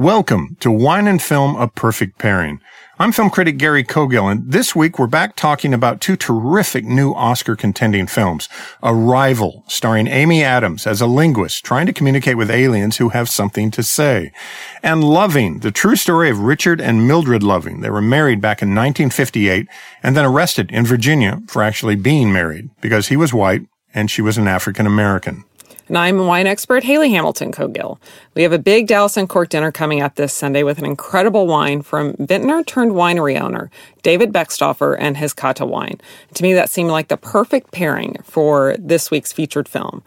Welcome to Wine and Film, a perfect pairing. I'm film critic Gary Cogill, and this week we're back talking about two terrific new Oscar contending films. Arrival, starring Amy Adams as a linguist trying to communicate with aliens who have something to say. And Loving, the true story of Richard and Mildred Loving. They were married back in 1958 and then arrested in Virginia for actually being married because he was white and she was an African American. And I'm wine expert Hayley Hamilton Cogill. We have a big Dallas Uncorked dinner coming up this Sunday with an incredible wine from vintner turned winery owner David Beckstoffer and his Kata wine. To me, that seemed like the perfect pairing for this week's featured film.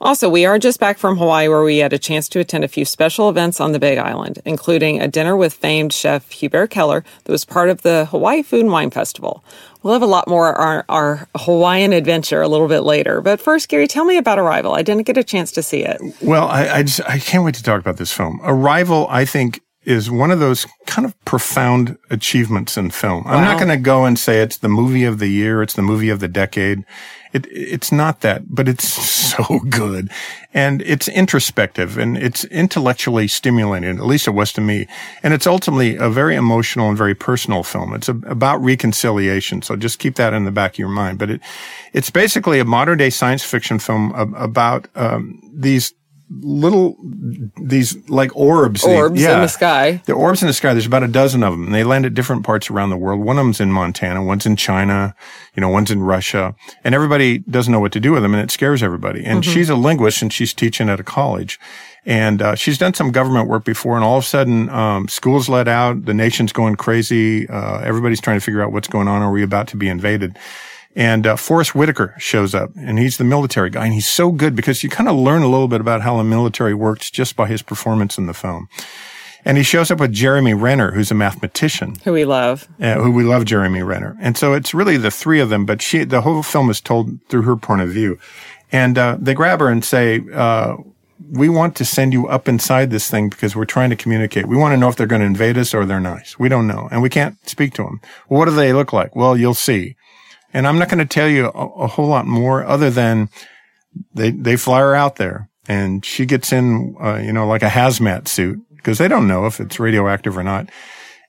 Also, we are just back from Hawaii where we had a chance to attend a few special events on the Big Island, including a dinner with famed chef Hubert Keller that was part of the Hawaii Food and Wine Festival. We'll have a lot more our, our Hawaiian adventure a little bit later. But first, Gary, tell me about Arrival. I didn't get a chance to see it. Well, I, I, just, I can't wait to talk about this film. Arrival, I think, is one of those kind of profound achievements in film. Wow. I'm not going to go and say it's the movie of the year, it's the movie of the decade. It, it's not that, but it's so good. And it's introspective and it's intellectually stimulating, at least it was to me. And it's ultimately a very emotional and very personal film. It's a, about reconciliation. So just keep that in the back of your mind. But it, it's basically a modern day science fiction film about, um, these little these like orbs orbs yeah, in the sky. The orbs in the sky there's about a dozen of them and they land at different parts around the world. One of them's in montana one's in china you know one's in russia and everybody doesn't know what to do with them and it scares everybody. And mm-hmm. she's a linguist and she's teaching at a college and uh, she's done some government work before and all of a sudden um, schools let out the nation's going crazy uh, everybody's trying to figure out what's going on are we about to be invaded and uh, Forest Whitaker shows up, and he's the military guy, and he's so good because you kind of learn a little bit about how the military works just by his performance in the film. And he shows up with Jeremy Renner, who's a mathematician. Who we love. Uh, who we love, Jeremy Renner. And so it's really the three of them, but she, the whole film is told through her point of view. And uh, they grab her and say, uh, we want to send you up inside this thing because we're trying to communicate. We want to know if they're going to invade us or they're nice. We don't know. And we can't speak to them. Well, what do they look like? Well, you'll see. And I'm not going to tell you a, a, whole lot more other than they, they fly her out there and she gets in, uh, you know, like a hazmat suit because they don't know if it's radioactive or not.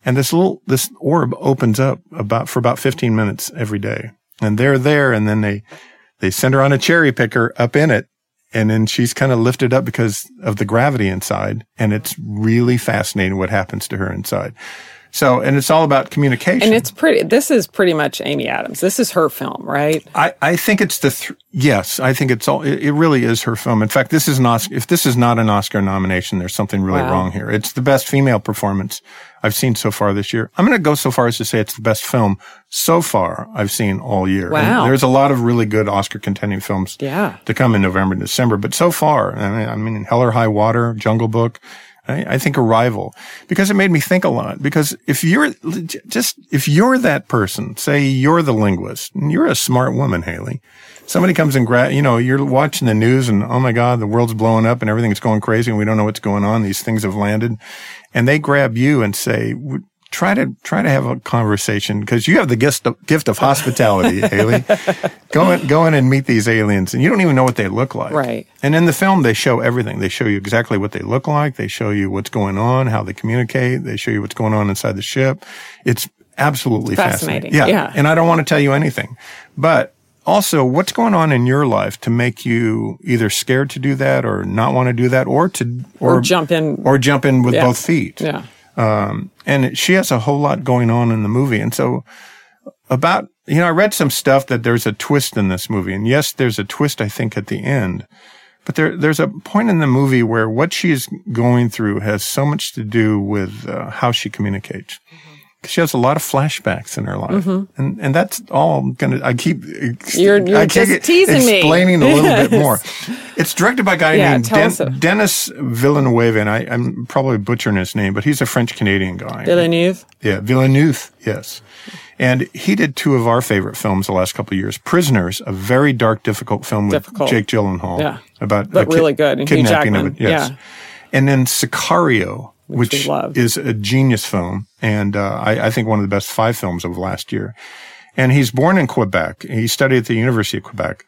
And this little, this orb opens up about, for about 15 minutes every day. And they're there and then they, they send her on a cherry picker up in it. And then she's kind of lifted up because of the gravity inside. And it's really fascinating what happens to her inside. So, and it's all about communication. And it's pretty, this is pretty much Amy Adams. This is her film, right? I, I think it's the, th- yes, I think it's all, it, it, really is her film. In fact, this is an Oscar, if this is not an Oscar nomination, there's something really wow. wrong here. It's the best female performance I've seen so far this year. I'm going to go so far as to say it's the best film so far I've seen all year. Wow. And there's a lot of really good Oscar contending films yeah. to come in November and December, but so far, I mean, I mean Hell or High Water, Jungle Book, I, think Arrival because it made me think a lot. Because if you're just, if you're that person, say you're the linguist and you're a smart woman, Hayley, somebody comes and grab, you know, you're watching the news and oh my God, the world's blowing up and everything's going crazy and we don't know what's going on. These things have landed and they grab you and say, try to try to have a conversation because you have the gift of, gift of hospitality, Hayley. Go in, go in and meet these aliens, and you don't even know what they look like. Right. And in the film, they show everything. They show you exactly what they look like. They show you what's going on, how they communicate. They show you what's going on inside the ship. It's absolutely fascinating. fascinating. Yeah. yeah. And I don't want to tell you anything, but also what's going on in your life to make you either scared to do that or not want to do that or to or, or jump in or jump in with yeah. both feet. Yeah. Um, and she has a whole lot going on in the movie. And so about, you know, I read some stuff that there's a twist in this movie. And yes, there's a twist, I think, at the end. But there, there's a point in the movie where what she's going through has so much to do with uh, how she communicates. Mm-hmm she has a lot of flashbacks in her life, mm-hmm. and and that's all I'm gonna. I keep you're, you're I just teasing me. explaining me. a little bit more. It's directed by a guy yeah, named Den- Denis Villeneuve, and I, am probably butchering his name, but he's a French Canadian guy. Villeneuve. Yeah, Villeneuve. Yes. And he did two of our favorite films the last couple of years. Prisoners, a very dark, difficult film difficult. with Jake Gyllenhaal. Yeah. About but really good. And kidnapping of it. Yes. Yeah. And then Sicario, which, is a genius film, and uh, I, I, think one of the best five films of last year. And he's born in Quebec. He studied at the University of Quebec.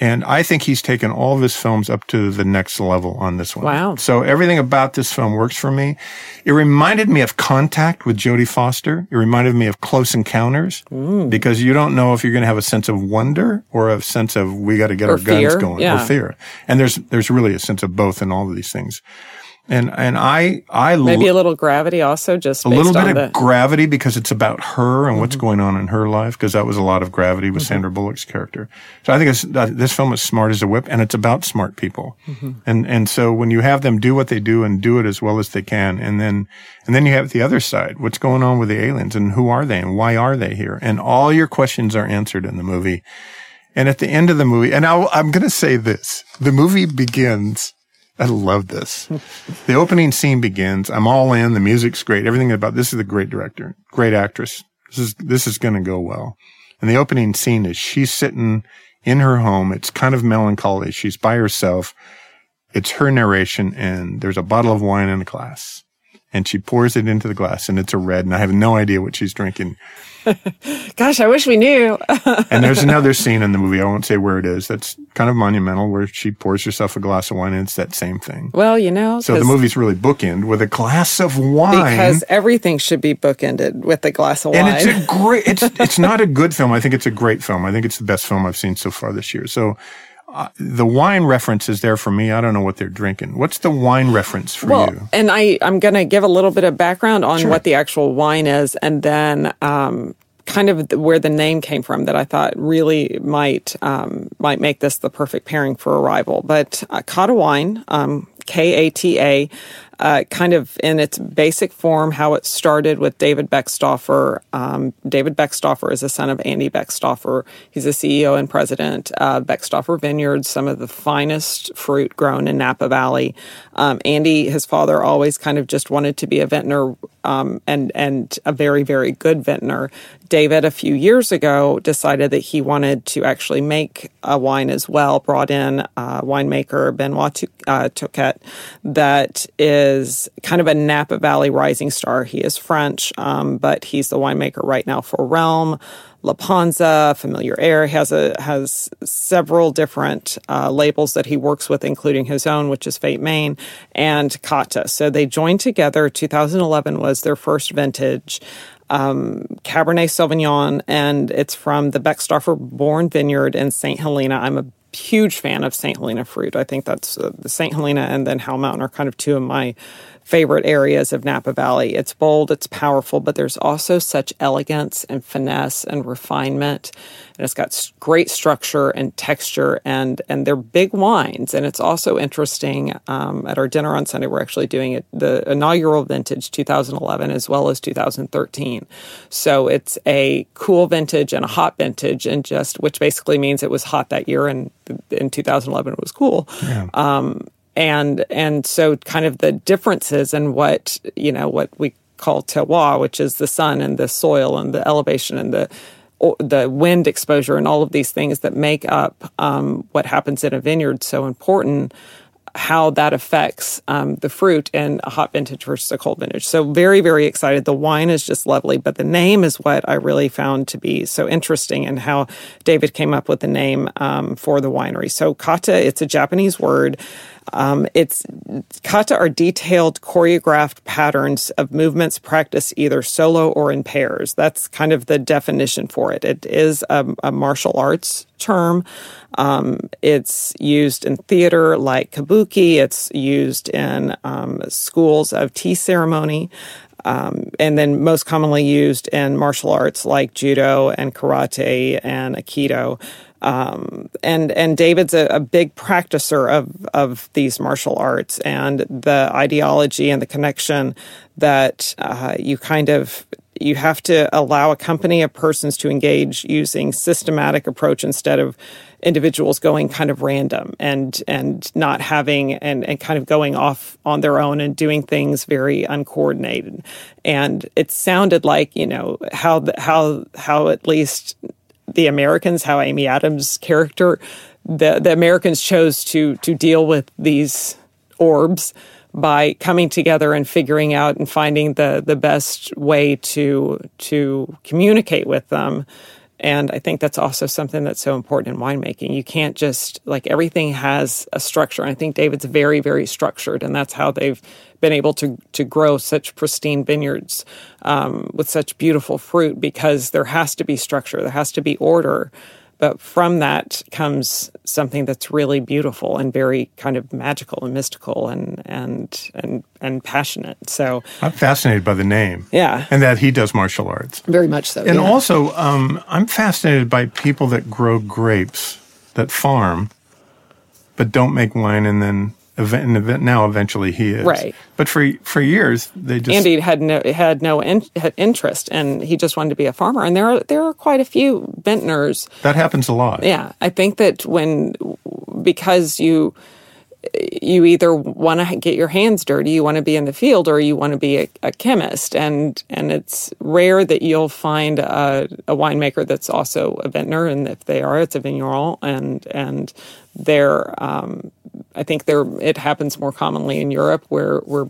And I think he's taken all of his films up to the next level on this one. Wow. So everything about this film works for me. It reminded me of Contact with Jodie Foster. It reminded me of Close Encounters Mm. because you don't know if you're going to have a sense of wonder or a sense of we got to get Or our guns going yeah. or fear. And there's, there's really a sense of both in all of these things. And, and I, I love. Maybe a little gravity also, just a little bit the. of gravity because it's about her and what's Mm-hmm. going on in her life because that was a lot of gravity with Sandra Bullock's character. So I think it's, that this film is smart as a whip and it's about smart people. Mm-hmm. And and so when you have them do what they do and do it as well as they can, and then and then you have the other side, what's going on with the aliens and who are they and why are they here? And all your questions are answered in the movie. And at the end of the movie, and I'll, I'm going to say this: the movie begins. I love this. The opening scene begins. I'm all in. The music's great. Everything about this is a great director, great actress. This is this is going to go well. And the opening scene is she's sitting in her home. It's kind of melancholy. She's by herself. It's her narration, and there's a bottle of wine in a glass, and she pours it into the glass, and it's a red. And I have no idea what she's drinking. Gosh, I wish we knew. And there's another scene in the movie. I won't say where it is. That's kind of monumental, where she pours herself a glass of wine, and it's that same thing. well, you know, So the movie's really bookend with a glass of wine. because everything should be bookended with a glass of wine. and it's a great, it's, it's not a good film. I think it's a great film. I think it's the best film I've seen so far this year. So, uh, the wine reference is there for me. I don't know what they're drinking. What's the wine reference for well, you? and I, I'm going to give a little bit of background on what the actual wine is, and then um, kind of where the name came from that I thought really might um, might make this the perfect pairing for Arrival. But uh, Kata wine, um, K A T A. Uh, kind of in its basic form, how it started with David Beckstoffer. Um, David Beckstoffer is the son of Andy Beckstoffer. He's the CEO and president of Beckstoffer Vineyards, some of the finest fruit grown in Napa Valley. Um, Andy, his father, always kind of just wanted to be a vintner um, and and a very very good vintner. David, a few years ago, decided that he wanted to actually make a wine as well. Brought in a winemaker Benoit uh, Touquette, that is kind of a Napa Valley rising star. He is French, um, but he's the winemaker right now for Realm. La Panza, Familiar Air has a has several different uh, labels that he works with, including his own, which is Fait-Main, and Kata. So they joined together. 2011 was their first vintage um, Cabernet Sauvignon, and it's from the Beckstoffer Bourn Vineyard in St. Helena. I'm a huge fan of St. Helena fruit. I think that's uh, the St. Helena and then Howell Mountain are kind of two of my favorite areas of Napa Valley. It's bold, it's powerful, but there's also such elegance and finesse and refinement. And it's got great structure and texture, and and they're big wines. And it's also interesting. Um, at our dinner on Sunday, we're actually doing it the inaugural vintage 2011 as well as 2013. So it's a cool vintage and a hot vintage, and just which basically means it was hot that year, and in 2011 it was cool and and so kind of the differences in what you know what we call terroir, which is the sun and the soil and the elevation and the the wind exposure and all of these things that make up um, what happens in a vineyard so important how that affects um, the fruit in a hot vintage versus a cold vintage. So very, very excited. The wine is just lovely, but the name is what I really found to be so interesting and how David came up with the name um, for the winery. So kata, it's a Japanese word. Um, it's kata are detailed choreographed patterns of movements practiced either solo or in pairs. That's kind of the definition for it. It is a, a martial arts term. Um, it's used in theater like kabuki. It's used in um, schools of tea ceremony. Um, and then most commonly used in martial arts like judo and karate and aikido. Um, and and David's a, a big practicer of of these martial arts and the ideology and the connection that uh, you kind of you have to allow a company of persons to engage using systematic approach instead of individuals going kind of random and and not having and, and kind of going off on their own and doing things very uncoordinated. And it sounded like you know how how how at least the Americans how Amy Adams character the the Americans chose to to deal with these orbs by coming together and figuring out and finding the the best way to to communicate with them and I think that's also something that's so important in winemaking. You can't just like everything has a structure. I think David's very, very structured, and that's how they've been able to to grow such pristine vineyards um, with such beautiful fruit because there has to be structure, there has to be order. But from that comes something that's really beautiful and very kind of magical and mystical and and and and passionate. So I'm fascinated by the name. Yeah. And that he does martial arts. Very much so. And yeah. also, um, I'm fascinated by people that grow grapes, that farm, but don't make wine and then event, and event now eventually he is. Right. But for for years they just Andy had no had no in, had interest, and he just wanted to be a farmer. And there are there are quite a few vintners. That happens a lot. Yeah, I think that when because you you either want to get your hands dirty, you want to be in the field, or you want to be a, a chemist. And and it's rare that you'll find a, a, winemaker that's also a vintner. And if they are, it's a vigneron. And and they're um, I think there it happens more commonly in Europe where where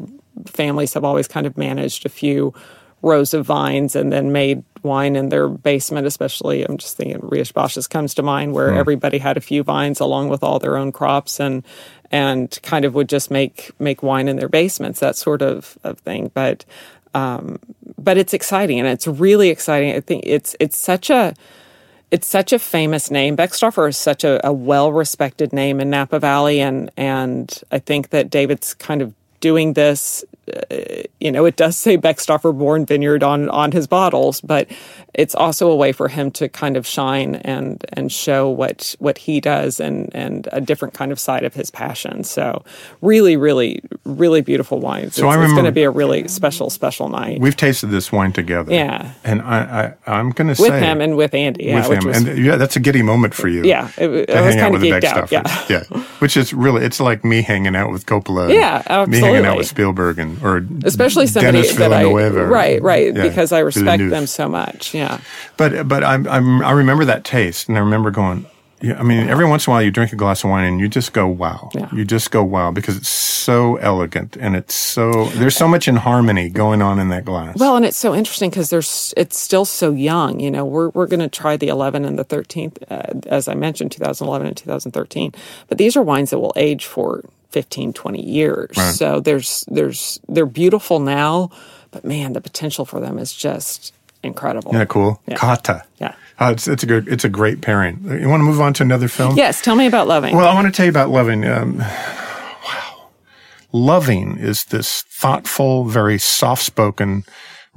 families have always kind of managed a few rows of vines and then made wine in their basement, especially I'm just thinking Rias Baixas comes to mind where mm. everybody had a few vines along with all their own crops and and kind of would just make make wine in their basements, that sort of, of thing. But um, but it's exciting and it's really exciting. I think it's it's such a it's such a famous name. Beckstoffer is such a, a well respected name in Napa Valley, and and I think that David's kind of doing this Uh, you know, it does say Beckstoffer Bourn Vineyard on on his bottles, but it's also a way for him to kind of shine and and show what what he does and and a different kind of side of his passion. So really, really, really beautiful wines. So it's, it's going to be a really special, special night. We've tasted this wine together. Yeah, and I, I am going to say with him and with Andy. Yeah, with him, was, and yeah, that's a giddy moment for you. Yeah, it, I was kind of geeked out. Yeah, yeah, which is really it's like me hanging out with Coppola. Yeah, absolutely. Me hanging out with Spielberg and or especially somebody Dennis that I right, right, Yeah, because I respect Villeneuve. them so much. Yeah, But but I'm, I'm I remember that taste, and I remember going. Yeah, I mean, every once in a while you drink a glass of wine and you just go wow. Yeah. You just go wow because it's so elegant and it's so there's so much in harmony going on in that glass. Well, and it's so interesting because there's it's still so young. You know, we're we're going to try the 11 and the 13th, uh, as I mentioned, 2011 and 2013. But these are wines that will age for 15, 20 years. Right. So there's there's they're beautiful now, but man, the potential for them is just incredible. Isn't that cool? Yeah. Kata. Yeah. Uh, it's, it's a good, it's a great pairing. You want to move on to another film? Yes, tell me about loving. Well, I want to tell you about Loving. Um, wow. Loving is this thoughtful, very soft spoken,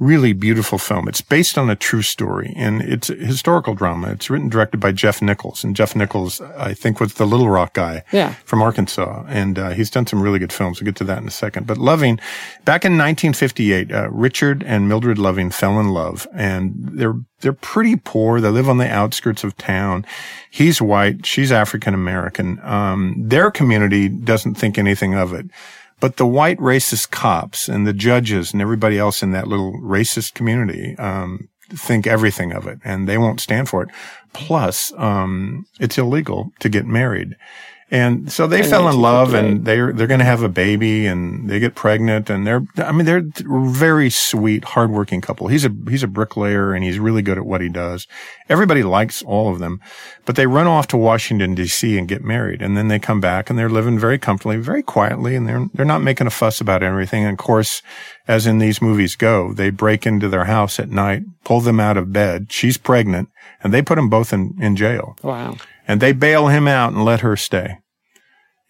really beautiful film. It's based on a true story and it's a historical drama. It's written and directed by Jeff Nichols. And Jeff Nichols, I think, was the Little Rock guy Yeah. from Arkansas. And uh, he's done some really good films. We'll get to that in a second. But Loving, back in 1958, uh, Richard and Mildred Loving fell in love and they're they're pretty poor. They live on the outskirts of town. He's white. She's African American. Um, their community doesn't think anything of it. But the white racist cops and the judges and everybody else in that little racist community, um, think everything of it and they won't stand for it. Plus, um, it's illegal to get married. And so they In fell in love and they're, they're going to have a baby and they get pregnant and they're, I mean, they're very sweet, hardworking couple. He's a, he's a bricklayer and he's really good at what he does. Everybody likes all of them, but they run off to Washington DC and get married. And then they come back and they're living very comfortably, very quietly and they're, they're not making a fuss about everything. And of course, as in these movies go, they break into their house at night, pull them out of bed. She's pregnant and they put them both in, in jail wow. and they bail him out and let her stay.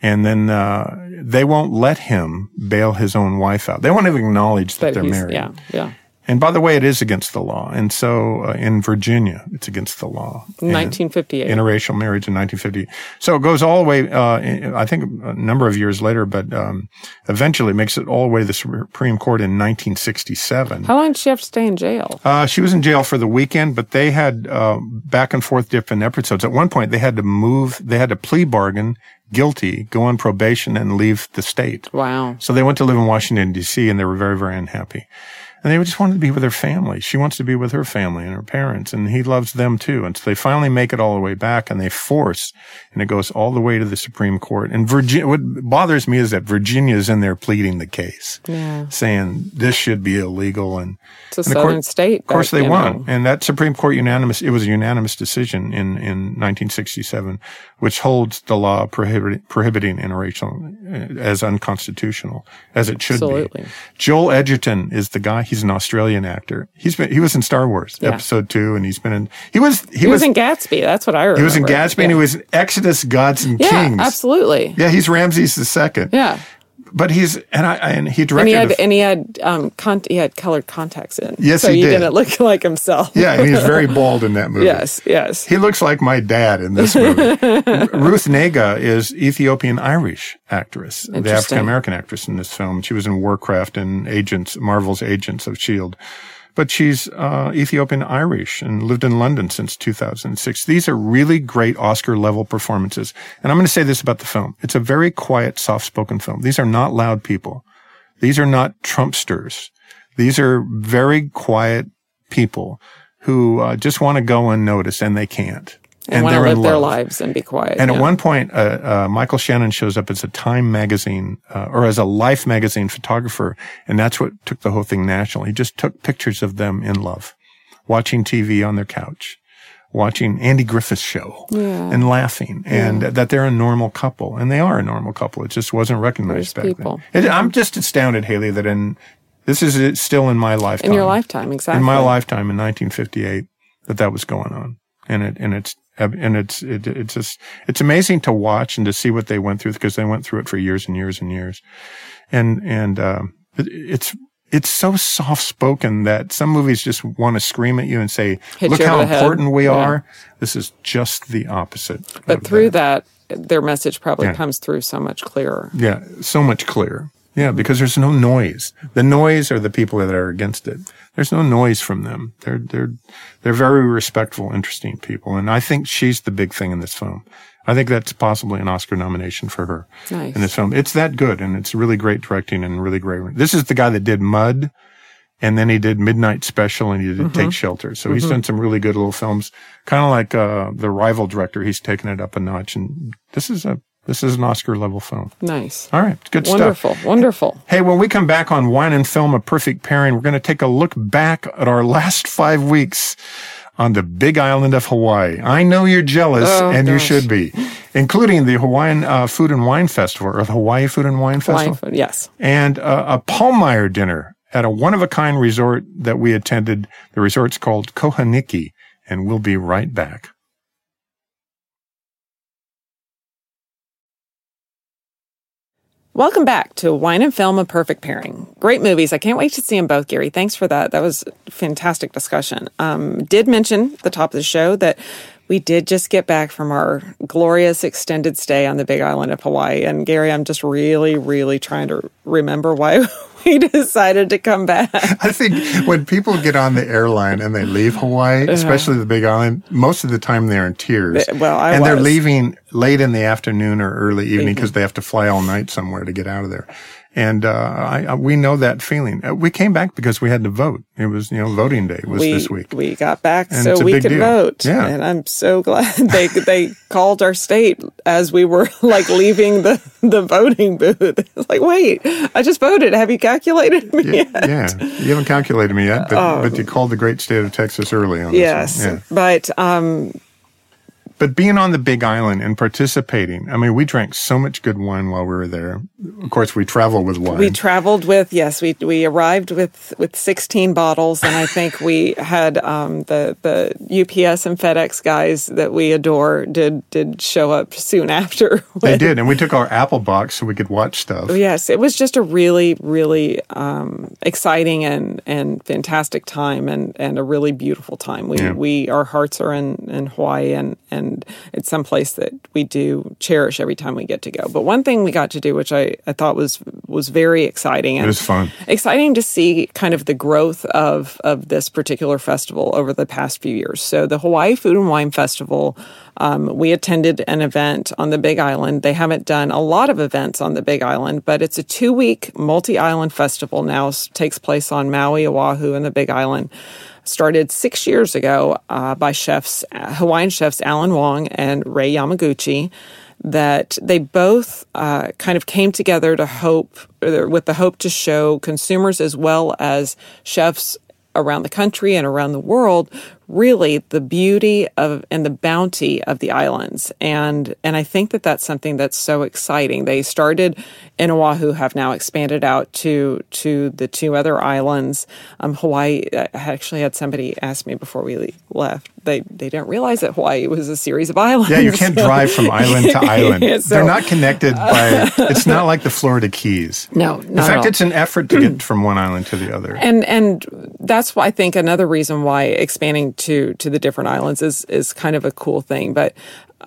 And then uh, they won't let him bail his own wife out. They won't even acknowledge that But they're married. yeah, yeah. And by the way, it is against the law. And so uh, in Virginia, it's against the law. And 1958. Interracial marriage in 1950. So it goes all the way, uh, I think a number of years later, but um, eventually makes it all the way to the Supreme Court in 1967. How long did she have to stay in jail? Uh, she was in jail for the weekend, but they had uh, back and forth different episodes. At one point, they had to move, they had to plea bargain guilty, go on probation, and leave the state. Wow. So they went to live in Washington, D.C., and they were very, very unhappy. And they just wanted to be with their family. She wants to be with her family and her parents, and he loves them too. And so they finally make it all the way back, and they force, and it goes all the way to the Supreme Court. And Virginia, what bothers me is that Virginia is in there pleading the case, Yeah. saying this should be illegal, and It's a and the southern court- state. of course, they won, know, and that Supreme Court unanimous. It was a unanimous decision in in 1967, which holds the law prohibiting prohibiting interracial uh, as unconstitutional, as it should be. Absolutely. be. Joel Edgerton is the guy. He's an Australian actor. He's been he was in Star Wars Yeah. Episode Two, and he's been in he was he, He was in Gatsby. That's what I remember. he was in Gatsby, Yeah. and he was in Exodus, Gods and yeah, Kings. absolutely. Yeah, he's Ramses the second. Yeah. But he's and I and he And directed. he had and he had um con- he had colored contacts in. Yes, so he you did. didn't look like himself. yeah, and he's very bald in that movie. Yes, yes. He looks like my dad in this movie. Ruth Negga is Ethiopian Irish actress, the African American actress in this film. She was in Warcraft and Agents, Marvel's Agents of Shield. But she's uh, Ethiopian Irish and lived in London since 2006. These are really great Oscar level performances. And I'm going to say this about the film. It's a very quiet, soft spoken film. These are not loud people. These are not Trumpsters. These are very quiet people who uh, just want to go unnoticed and they can't. And, want to live their lives and be quiet. And yeah. at one point, uh, uh, Michael Shannon shows up as a Time magazine, uh, or as a Life magazine photographer. And that's what took the whole thing national. He just took pictures of them in love, watching TV on their couch, watching Andy Griffith's show and laughing and that they're a normal couple. And they are a normal couple. It just wasn't recognized There's back people. then. It, I'm just astounded, Hayley, that in, this is still in my lifetime. in your lifetime, exactly. In my lifetime in 1958 that that was going on. And it, and it's, and it's, it, it's just, it's amazing to watch and to see what they went through because they went through it for years and years and years. And, and, um, it, it's, it's so soft spoken that some movies just want to scream at you and say, Hit look how the head." important we Yeah. are. This is just the opposite. But through that, their message probably Yeah. comes through so much clearer. Yeah, so much clearer. Yeah, because there's no noise. The noise are the people that are against it. There's no noise from them. They're they're they're very respectful, interesting people, and I think she's the big thing in this film. I think that's possibly an Oscar nomination for her Nice. in this film. It's that good, and it's really great directing and really great. This is the guy that did Mud, and then he did Midnight Special, and he did Take Shelter. So he's done some really good little films, kind of like uh, the rival director. He's taken it up a notch, and this is a this is an Oscar level film. Nice. All right, good stuff. Wonderful. Wonderful. Hey, when we come back on Wine and Film, a perfect pairing, we're going to take a look back at our last five weeks on the big island of Hawaii. I know you're jealous, Oh, and you should be, including the Hawaiian uh, Food and Wine Festival, or the Hawaii Food and Wine Festival, food. Yes. and uh, a Pahlmeyer dinner at a one-of-a-kind resort that we attended. The resort's called Kohanaiki, and we'll be right back. Welcome back to Wine and Film, a perfect pairing. Great movies. I can't wait to see them both, Gary. Thanks for that. That was fantastic discussion. Um, did mention at the top of the show that we did just get back from our glorious extended stay on the big island of Hawaii. And Gary, I'm just really, really trying to remember why we decided to come back. I think when people get on the airline and they leave Hawaii, especially the Big Island, most of the time they're in tears. Uh, well, I and they're leaving late in the afternoon or early evening because they have to fly all night somewhere to get out of there. And uh, I, I, we know that feeling. Uh, We came back because we had to vote. It was, you know, voting day was we, this week. We got back And so we could deal. vote. Yeah. And I'm so glad they they called our state as we were like leaving the, the voting booth. It's like, wait, I just voted. Have you calculated me Yeah, yet? yeah, you haven't calculated me yet, but, but you called the great state of Texas early on this Oh. Yes. Yeah. But um, But being on the Big Island and participating, I mean, we drank so much good wine while we were there. Of course, we travel with wine. we traveled with yes, we we arrived with with 16 bottles, and I think we had um, the the UPS and FedEx guys that we adore did did show up soon after. They did, and we took our Apple box so we could watch stuff. Yes, it was just a really, really um, exciting and, and fantastic time, and, and a really beautiful time. We Yeah. we our hearts are in, in Hawaii, and, and and it's someplace that we do cherish every time we get to go. But one thing we got to do, which I, I thought was was very exciting, and it was fun, exciting to see kind of the growth of of this particular festival over the past few years. So the Hawaii Food and Wine Festival. Um, we attended an event on the Big Island. They haven't done a lot of events on the Big Island, but it's a two week multi island festival now. It takes place on Maui, Oahu, and the Big Island started six years ago uh, by chefs, Hawaiian chefs Alan Wong and Ray Yamaguchi. That they both uh, kind of came together to hope, with the hope to show consumers as well as chefs around the country and around the world really the beauty of and the bounty of the islands. And and I think that that's something that's so exciting. They started in Oahu have now expanded out to to the two other islands. Um, Hawaii I actually had somebody ask me before we left. They they didn't realize that Hawaii was a series of islands. Yeah you can't drive from island to island. So, they're not connected by it's not like the Florida Keys. No in fact it's an effort to get from one island to the other. And and that's why I think another reason why expanding to to the different islands is is kind of a cool thing. But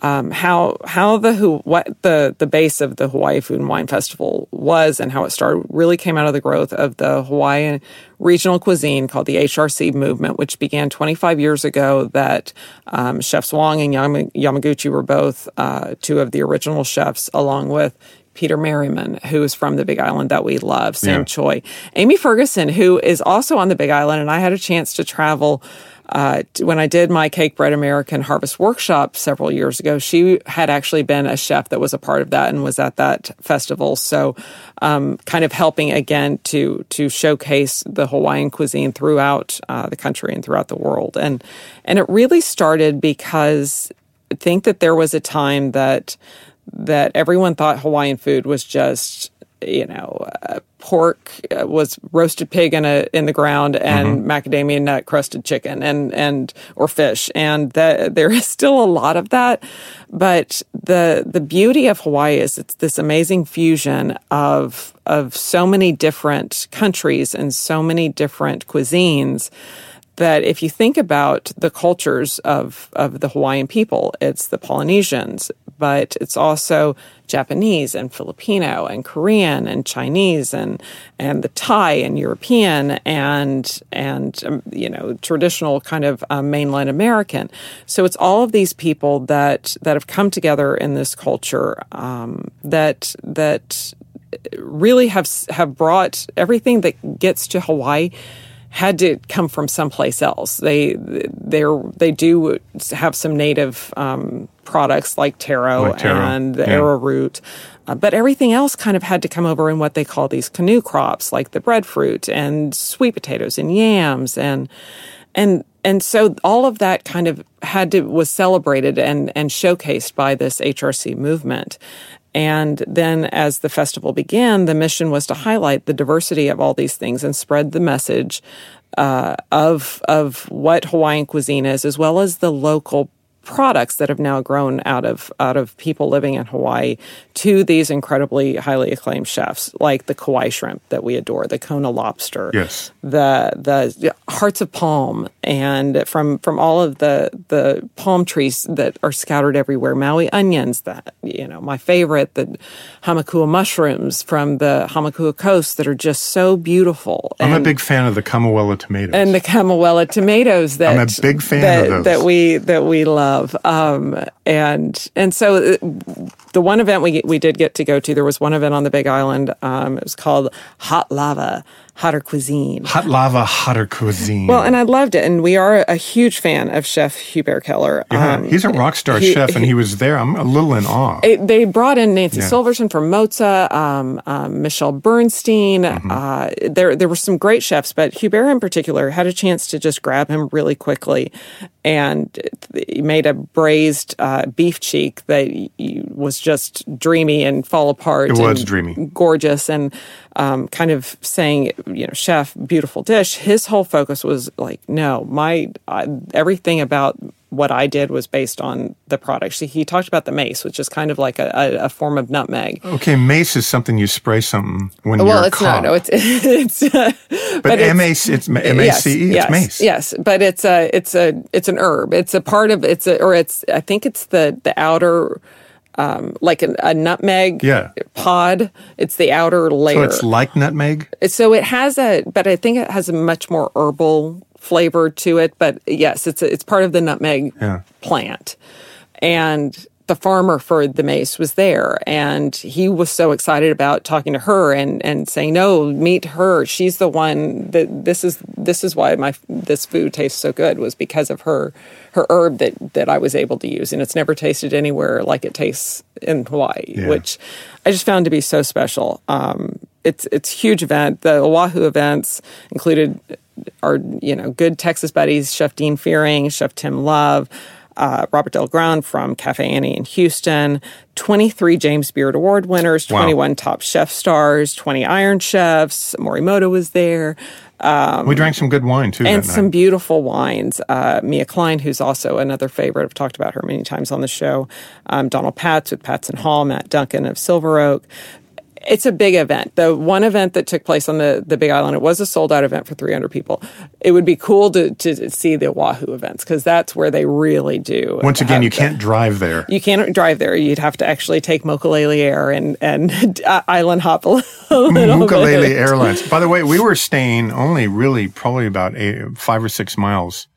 um, how how the who what the the base of the Hawaii Food and Wine Festival was and how it started really came out of the growth of the Hawaiian regional cuisine called the HRC movement, which began 25 years ago. That um, chefs Wong and Yamaguchi were both uh, two of the original chefs, along with Peter Merriman, who is from the Big Island that we love, Sam yeah. Choi, Amy Ferguson, who is also on the Big Island, and I had a chance to travel uh, when I did my Cakebread American Harvest workshop several years ago, she had actually been a chef that was a part of that and was at that festival. So, um, kind of helping again to to showcase the Hawaiian cuisine throughout uh, the country and throughout the world. And and it really started because I think that there was a time that that everyone thought Hawaiian food was just you know, uh, pork uh, was roasted pig in a in the ground and mm-hmm. macadamia nut crusted chicken and and or fish, and that there is still a lot of that. But the the beauty of Hawaii is it's this amazing fusion of of so many different countries and so many different cuisines that if you think about the cultures of, of the Hawaiian people, it's the Polynesians, but it's also Japanese and Filipino and Korean and Chinese and and the Thai and European and and um, you know traditional kind of um, mainland American. So it's all of these people that that have come together in this culture um, that that really have have brought everything that gets to Hawaii had to come from someplace else. They they they do have some native um, products like taro, like taro. and the yeah. arrowroot, uh, but everything else kind of had to come over in what they call these canoe crops, like the breadfruit and sweet potatoes and yams and and and so all of that kind of had to was celebrated and and showcased by this HRC movement. And then as the festival began, the mission was to highlight the diversity of all these things and spread the message uh, of of what Hawaiian cuisine is, as well as the local products that have now grown out of out of people living in Hawaii to these incredibly highly acclaimed chefs, like the Kauai shrimp that we adore, the Kona lobster, yes, the the hearts of palm, and from from all of the the palm trees that are scattered everywhere. Maui onions, that you know, my favorite, the hamakua mushrooms from the hamakua coast that are just so beautiful. I'm a big fan of the Kamuela tomatoes and the Kamuela tomatoes that I'm a big fan that, of those. that we that we love. Um, and and so uh, the one event we we did get to go to, there was one event on the Big Island. Um, it was called Hot Lava hotter cuisine. Hot lava, hotter cuisine. Well, and I loved it. And we are a huge fan of Chef Hubert Keller. Yeah, um, he's a rock star he, chef, and he, he, was there. I'm a little in awe. It, they brought in Nancy yeah. Silverton from Mozza, um, um, Michelle Bernstein. Mm-hmm. Uh, there, there were some great chefs, but Hubert in particular had a chance to just grab him really quickly, and he made a braised uh, beef cheek that was just dreamy and fall apart. It was dreamy. gorgeous, and um, kind of saying, you know, chef, beautiful dish. His whole focus was like, no, my uh, everything about what I did was based on the product. He, he talked about the mace, which is kind of like a, a, a form of nutmeg. Okay, mace is something you spray something when Well, you're it's caught. not. No, it's it's. Uh, but it's- C it's M A C E. It's yes, mace. Yes, but it's a it's a it's an herb. It's a part of it's a or it's I think it's the the outer. Um, like a, a nutmeg Yeah. pod. It's the outer layer. So it's like nutmeg. So it has a, but I think it has a much more herbal flavor to it. But yes, it's a, it's part of the nutmeg Yeah. plant, and the farmer for the mace was there, and he was so excited about talking to her and and saying, "No, meet her. She's the one that this is this is why my this food tastes so good was because of her her herb that that I was able to use, and it's never tasted anywhere like it tastes in Hawaii, Yeah. which I just found to be so special. Um, it's it's a huge event. The Oahu events included our you know good Texas buddies, Chef Dean Fearing, Chef Tim Love. Uh, Robert Del Grande from Cafe Annie in Houston, 23 James Beard Award winners, Wow. 21 top chef stars, 20 Iron Chefs. Morimoto was there, we drank some good wine too and some beautiful wines. Uh, Mia Klein, who's also another favorite, I've talked about her many times on the show. Um, Donald Patz with Patz and Hall, Matt Duncan of Silver Oak. It's a big event. The one event that took place on the, the Big Island, it was a sold out event for 300 people. It would be cool to, to see the Oahu events because that's where they really do. Once again, you the- can't drive there. you can't drive there. You'd have to actually take Mokulele Air and and uh, island hop a little bit. Ukulele Airlines. By the way, we were staying only really probably about eight, five or six miles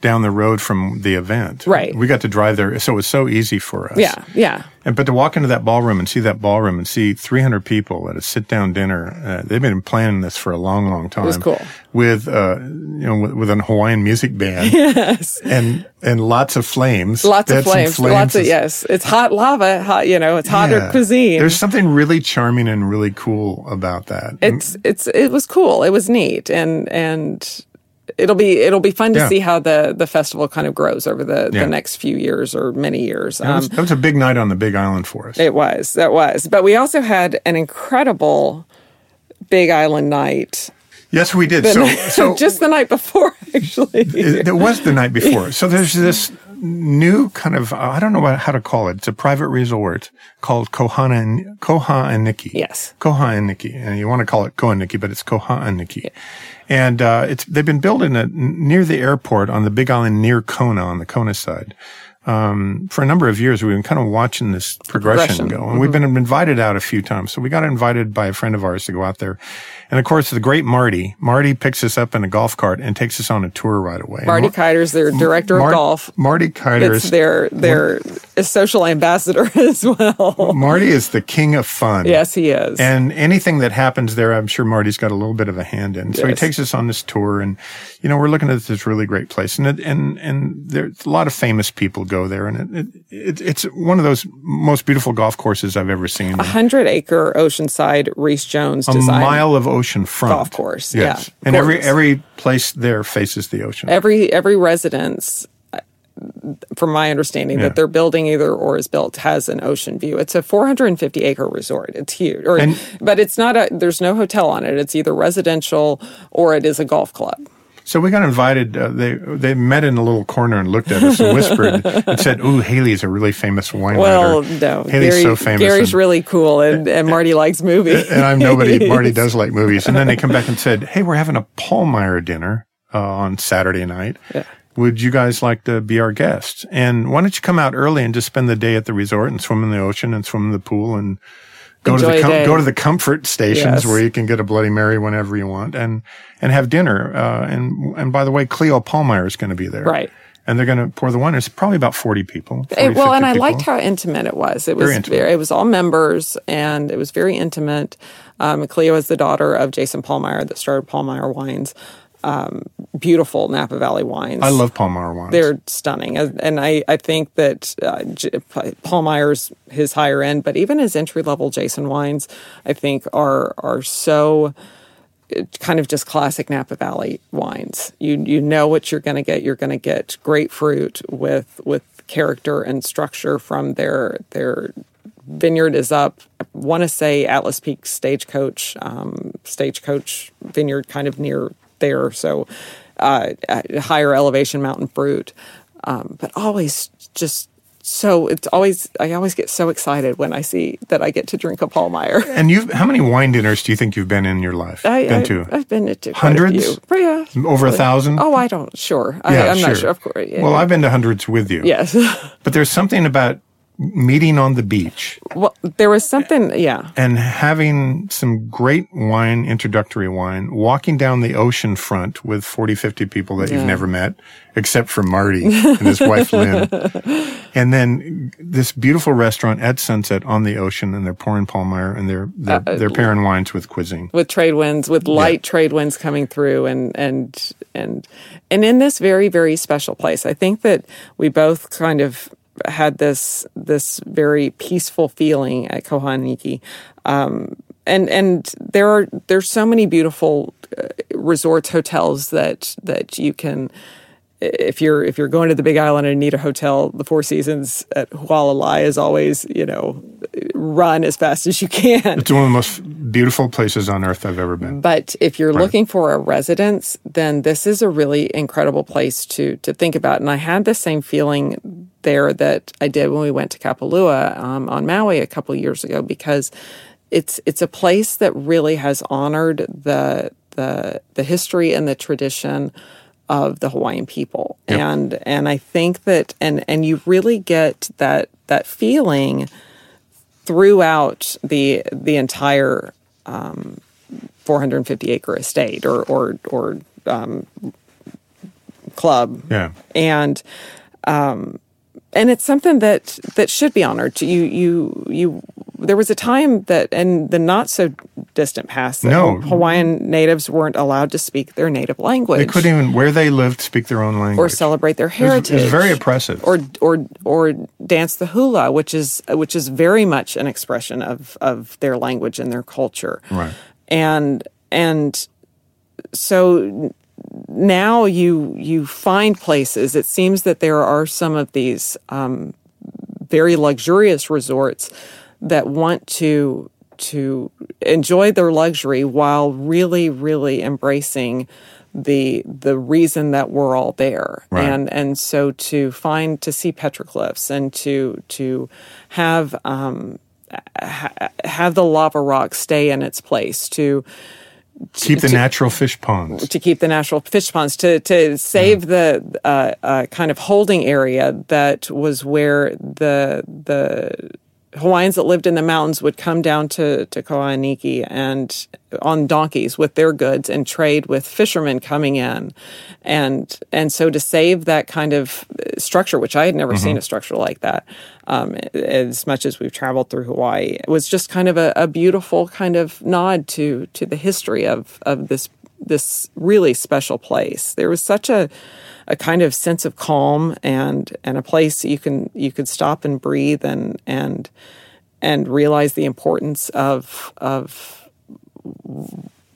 down the road from the event. Right. We got to drive there, so it was so easy for us. Yeah, yeah. And but to walk into that ballroom and see that ballroom and see 300 people at a sit-down dinner, uh, they've been planning this for a long, long time. was cool. With uh, you know, with, with an Hawaiian music band. Yes. And and lots of flames. Lots of some flames. Lots of yes. It's hot lava. Hot. You know, it's hotter Yeah. cuisine. There's something really charming and really cool about that. it's it's it was cool. It was neat, and and it'll be it'll be fun to Yeah. see how the the festival kind of grows over the Yeah. the next few years or many years. that, was, Um, that was a big night on the Big Island for us. it was that was, but we also had an incredible Big Island night. yes, we did. So, so just the night before, actually. it, it was the night before. So there's this new kind of I don't know how to call it. It's a private resort called Kohana and Koha and Nikki. Yes. Koha and Nikki, and you want to call it Koha and Nikki, but it's Koha and Nikki. And uh, it's they've been building it near the airport on the Big Island near Kona on the Kona side. Um, for a number of years, we've been kind of watching this progression, progression. go, and we've been invited out a few times. So we got invited by a friend of ours to go out there, and of course, the great Marty. Marty picks us up in a golf cart and takes us on a tour right away. Marty Kiter's their director Mar- of golf. Marty Kiter It's is their their social ambassador as well. Marty is the king of fun. Yes, he is. And anything that happens there, I'm sure Marty's got a little bit of a hand in. So he takes us on this tour and, you know, we're looking at this really great place and it, and, and there's a lot of famous people go there and it, it, it it's one of those most beautiful golf courses I've ever seen. a hundred acre oceanside Rees Jones A mile of ocean front. golf course, Yes. yeah, And every, gorgeous. every place there faces the ocean. Every every residence, from my understanding, Yeah. that they're building either or is built has an ocean view. It's a 450 acre resort. It's huge, or, And- but it's not a. There's no hotel on it. It's either residential or it is a golf club. So we got invited. Uh, they they met in a little corner and looked at us and whispered and said, "Ooh, Hayley's a really famous wine Well, writer. no, Hayley's Gary, so famous." Gary's and, really cool, and, and Marty likes movies. and I'm nobody. Marty does like movies. And then they come back and said, "Hey, we're having a Pahlmeyer dinner uh, on Saturday night. Would you guys like to be our guests? And why don't you come out early and just spend the day at the resort and swim in the ocean and swim in the pool and." Go to the com- go to the comfort stations Yes. where you can get a Bloody Mary whenever you want, and and have dinner. Uh, and and by the way, Cleo Pahlmeyer is going to be there, Right. And they're going to pour the wine. It's probably about forty people. 40, It- well, and 50 I liked how intimate it was. It was Very intimate. very- it was all members, and it was very intimate. Um, Cleo is the daughter of Jayson Pahlmeyer that started Pahlmeyer Wines. Um, beautiful Napa Valley wines. I love Pahlmeyer wines. They're stunning, and I, I think that uh, J- his higher end, but even his entry level Jayson wines, I think are are so uh, kind of just classic Napa Valley wines. You you know what you're going to get. You're going to get grapefruit with with character and structure from their their vineyard is up. I want to say Atlas Peak Stagecoach, um, Stagecoach Vineyard, kind of near there. So uh, higher elevation mountain fruit, um, but always just so it's always I always get so excited when I see that I get to drink a Pahlmeyer. And you've how many wine dinners do you think you've been in your life? I, been I, to I've been to a Hundreds? few. Yeah, over a thousand. Oh, I don't. Sure, yeah, I, I'm sure. not sure. Of course. yeah. Well, I've been to hundreds with you. yes. But there's something about meeting on the beach well, there was something. Yeah. and having some great wine, introductory wine, walking down the ocean front with 40, 50 people that you've never met, except for Marty and his wife Lynn. And then this beautiful restaurant at sunset on the ocean and they're pouring Pahlmeyer and they're, they're, Uh, they're pairing wines with quizzing. with trade winds, with light trade winds coming through, and and and and in this very very special place, I think that we both kind of had this this very peaceful feeling at Kohanaiki. Um, and and there are there's so many beautiful uh, resorts, hotels that that you can if you're if you're going to the Big Island and need a hotel, the Four Seasons at Hualalai is always you know run as fast as you can. It's one of the most beautiful places on earth I've ever been. But if you're looking for a residence, then this is a really incredible place to to think about. And I had the same feeling there that I did when we went to Kapalua um, on Maui a couple years ago because it's it's a place that really has honored the the the history and the tradition of the Hawaiian people. And and I think that and and you really get that that feeling throughout the the entire um, 450 acre estate or or or um, club, Yeah. and um, and it's something that that should be honored. You you you. There was a time that, in the not so distant past, No. Hawaiian natives weren't allowed to speak their native language They couldn't even, where they lived, speak their own language. or celebrate their It was- heritage. It was very oppressive. Or or or dance the hula, which is which is very much an expression of of their language and their culture. Right. And and so now you you find places. It seems that there are some of these um, very luxurious resorts that want to to enjoy their luxury while really really embracing the the reason that we're all there Right. and and so to find to see petroglyphs and to to have um ha- have the lava rock stay in its place to Keep the natural fish ponds. to keep the natural fish ponds to to save the uh, uh, kind of holding area that was where the the Hawaiians that lived in the mountains would come down to to Kohanaiki and on donkeys with their goods and trade with fishermen coming in, and and so to save that kind of structure, which I had never seen a structure like that, um, as much as we've traveled through Hawaii, it was just kind of a, a beautiful kind of nod to to the history of of this this really special place. There was such a a kind of sense of calm and and a place you can you could stop and breathe and and and realize the importance of of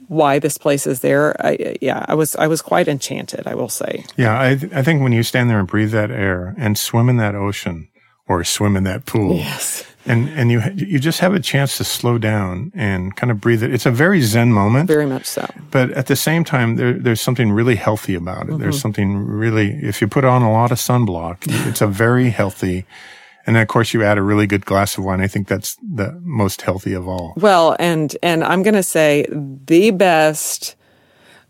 why this place is there. I, yeah, I was I was quite enchanted. I will say. Yeah, I, th- I think when you stand there and breathe that air and swim in that ocean or swim in that pool, Yes. And and you you just have a chance to slow down and kind of breathe it. It's a very zen moment, Very much so. but at the same time, there, there's something really healthy about it. There's mm-hmm. something really, if you put on a lot of sunblock, it's a very healthy. And then of course, you add a really good glass of wine. I think that's the most healthy of all. Well, and and I'm going to say the best,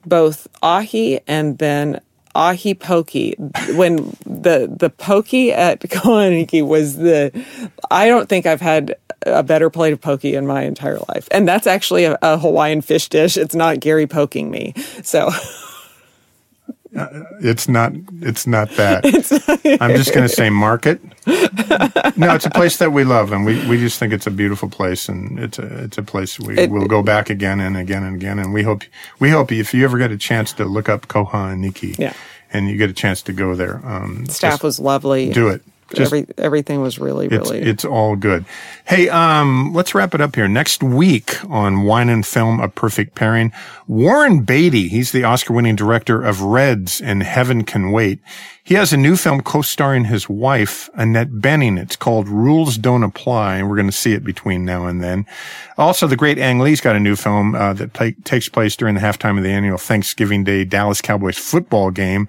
both ahi and then ahi poki. When the the poki at Kohanaiki was the, I don't think I've had a better plate of poki in my entire life, and that's actually a, a Hawaiian fish dish. It's not Gary poking me, so. It's not. It's not that. I'm just going to say market. No, it's a place that we love, and we, we just think it's a beautiful place, and it's a it's a place we It- will go back again and again and again. And we hope we hope if you ever get a chance to look up Kohanaiki, Yeah. and you get a chance to go there, um, Staff was lovely. do it Just- every everything was really It's, really it's all good. Hey, um, let's wrap it up here. Next week on Wine and Film, A Perfect Pairing, Warren Beatty, he's the Oscar winning director of Reds and Heaven Can Wait. He has a new film co-starring his wife, Annette Bening. It's called Rules Don't Apply, and we're going to see it between now and then. Also, the great Ang Lee's got a new film uh, that ta- takes place during the halftime of the annual Thanksgiving Day Dallas Cowboys football game.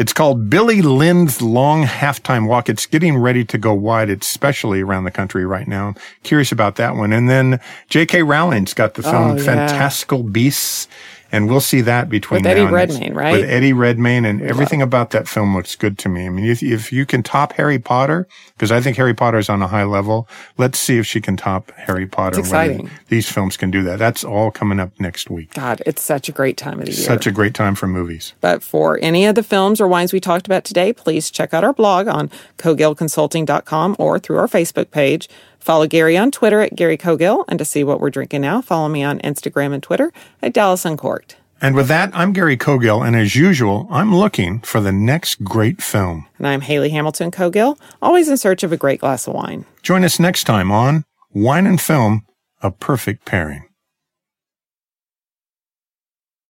It's called Billy Lynn's Long Halftime Walk. It's getting ready to go wide, especially around the country right now. I'm curious about that one. And then J.K. Rowling's got the film Oh, yeah. Fantastical Beasts. And we'll see that between With Eddie Redmayne, right? With Eddie Redmayne and everything about that film looks good to me. I mean, if, if you can top Harry Potter, because I think Harry Potter's on a high level, let's see if she can top Harry Potter. It's exciting. These films can do that. That's all coming up next week. God, it's such a great time of the year. Such a great time for movies. But for any of the films or wines we talked about today, please check out our blog on cogillconsulting.com or through our Facebook page. Follow Gary on Twitter at Gary Cogill. And to see what we're drinking now, follow me on Instagram and Twitter at Dallas Uncorked. And with that, I'm Gary Cogill, and as usual, I'm looking for the next great film. And I'm Hayley Hamilton Cogill, always in search of a great glass of wine. Join us next time on Wine and Film, A Perfect Pairing.